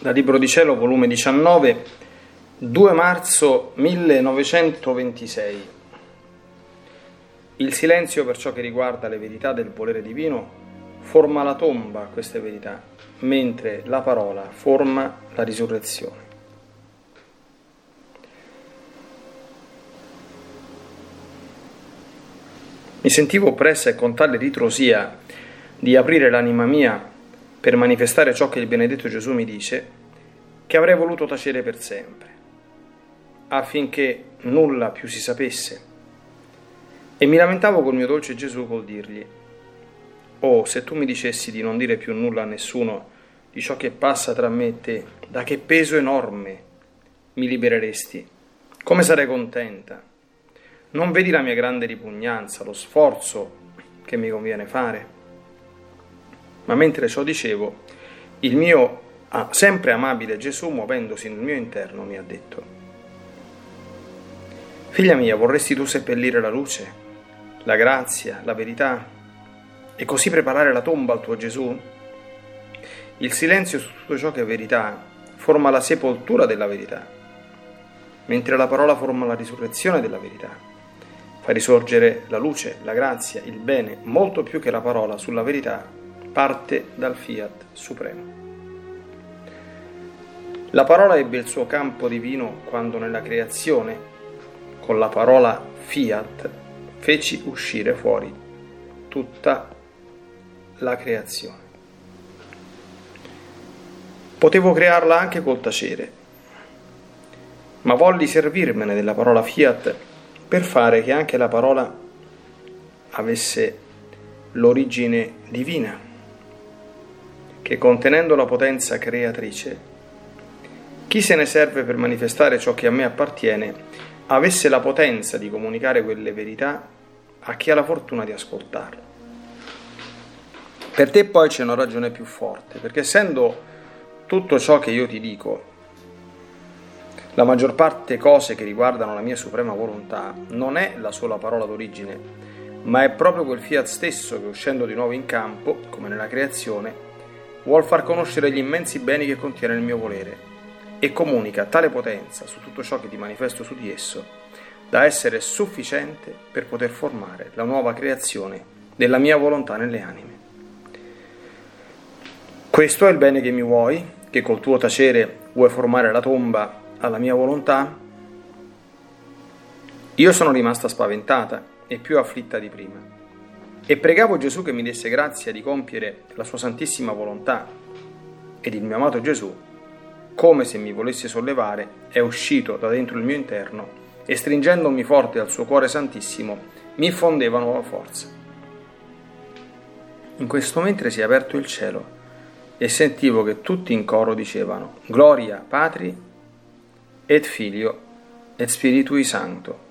dal Libro di Cielo, volume 19, 2 marzo 1926. Il silenzio per ciò che riguarda le verità del volere divino forma la tomba a queste verità, mentre la parola forma la risurrezione. Mi sentivo oppressa e con tale ritrosia di aprire l'anima mia per manifestare ciò che il benedetto Gesù mi dice, che avrei voluto tacere per sempre, affinché nulla più si sapesse. E mi lamentavo col mio dolce Gesù col dirgli, Oh, se tu mi dicessi di non dire più nulla a nessuno di ciò che passa tra me e te, da che peso enorme mi libereresti? Come sarei contenta? Non vedi la mia grande ripugnanza, lo sforzo che mi conviene fare? Ma mentre ciò dicevo, il mio sempre amabile Gesù, muovendosi nel mio interno, mi ha detto, Figlia mia, vorresti tu seppellire la luce, la grazia, la verità, e così preparare la tomba al tuo Gesù? Il silenzio su tutto ciò che è verità forma la sepoltura della verità, mentre la parola forma la risurrezione della verità. Fa risorgere la luce, la grazia, il bene, molto più che la parola sulla verità parte dal fiat supremo. La parola ebbe il suo campo divino quando nella creazione, con la parola fiat, feci uscire fuori tutta la creazione. Potevo crearla anche col tacere, ma volli servirmene della parola fiat per fare che anche la parola avesse l'origine divina che contenendo la potenza creatrice, chi se ne serve per manifestare ciò che a me appartiene, avesse la potenza di comunicare quelle verità a chi ha la fortuna di ascoltarlo. Per te poi c'è una ragione più forte, perché essendo tutto ciò che io ti dico, la maggior parte cose che riguardano la mia suprema volontà, non è la sola parola d'origine, ma è proprio quel fiat stesso che uscendo di nuovo in campo, come nella creazione, vuol far conoscere gli immensi beni che contiene il mio volere e comunica tale potenza su tutto ciò che ti manifesto su di esso da essere sufficiente per poter formare la nuova creazione della mia volontà nelle anime. Questo è il bene che mi vuoi, che col tuo tacere vuoi formare la tomba alla mia volontà? Io sono rimasta spaventata e più afflitta di prima e pregavo Gesù che mi desse grazia di compiere la sua santissima volontà. Ed il mio amato Gesù, come se mi volesse sollevare, è uscito da dentro il mio interno e stringendomi forte al suo cuore santissimo, mi infondeva nuova forza. In questo mentre si è aperto il cielo e sentivo che tutti in coro dicevano Gloria Patri et Figlio et Spiritui Sancto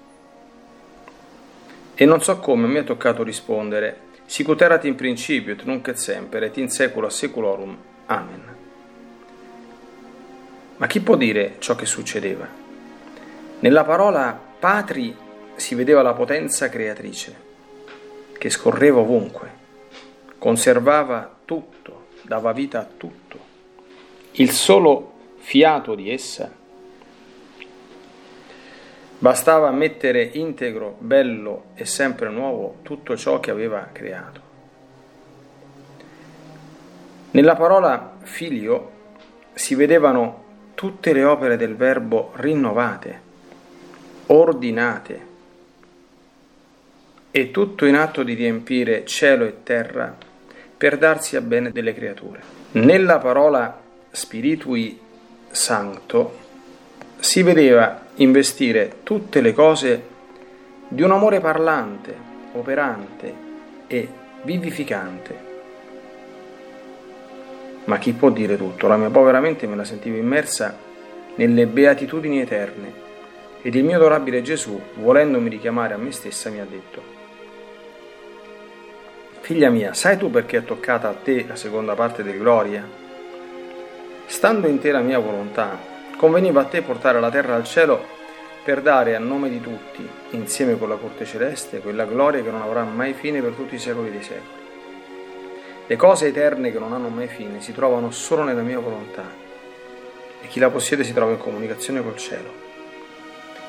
e non so come mi è toccato rispondere, sicut erat in principio et nunc et semper et in secula seculorum. Amen. Ma chi può dire ciò che succedeva? Nella parola patri si vedeva la potenza creatrice, che scorreva ovunque, conservava tutto, dava vita a tutto. Il solo fiato di essa Bastava mettere integro, bello e sempre nuovo tutto ciò che aveva creato. Nella parola figlio si vedevano tutte le opere del Verbo rinnovate, ordinate e tutto in atto di riempire cielo e terra per darsi a bene delle creature. Nella parola spiritui sancto si vedeva investire tutte le cose di un amore parlante, operante e vivificante. Ma chi può dire tutto? La mia povera mente me la sentivo immersa nelle beatitudini eterne ed il mio adorabile Gesù, volendomi richiamare a me stessa, mi ha detto, Figlia mia, sai tu perché è toccata a te la seconda parte del Gloria? Stando in te la mia volontà, conveniva a te portare la terra al cielo per dare a nome di tutti, insieme con la corte celeste, quella gloria che non avrà mai fine per tutti i secoli dei secoli. Le cose eterne che non hanno mai fine si trovano solo nella mia volontà e chi la possiede si trova in comunicazione col cielo.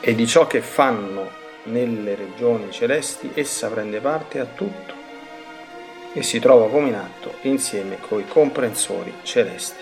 E di ciò che fanno nelle regioni celesti essa prende parte a tutto e si trova come in atto insieme coi comprensori celesti.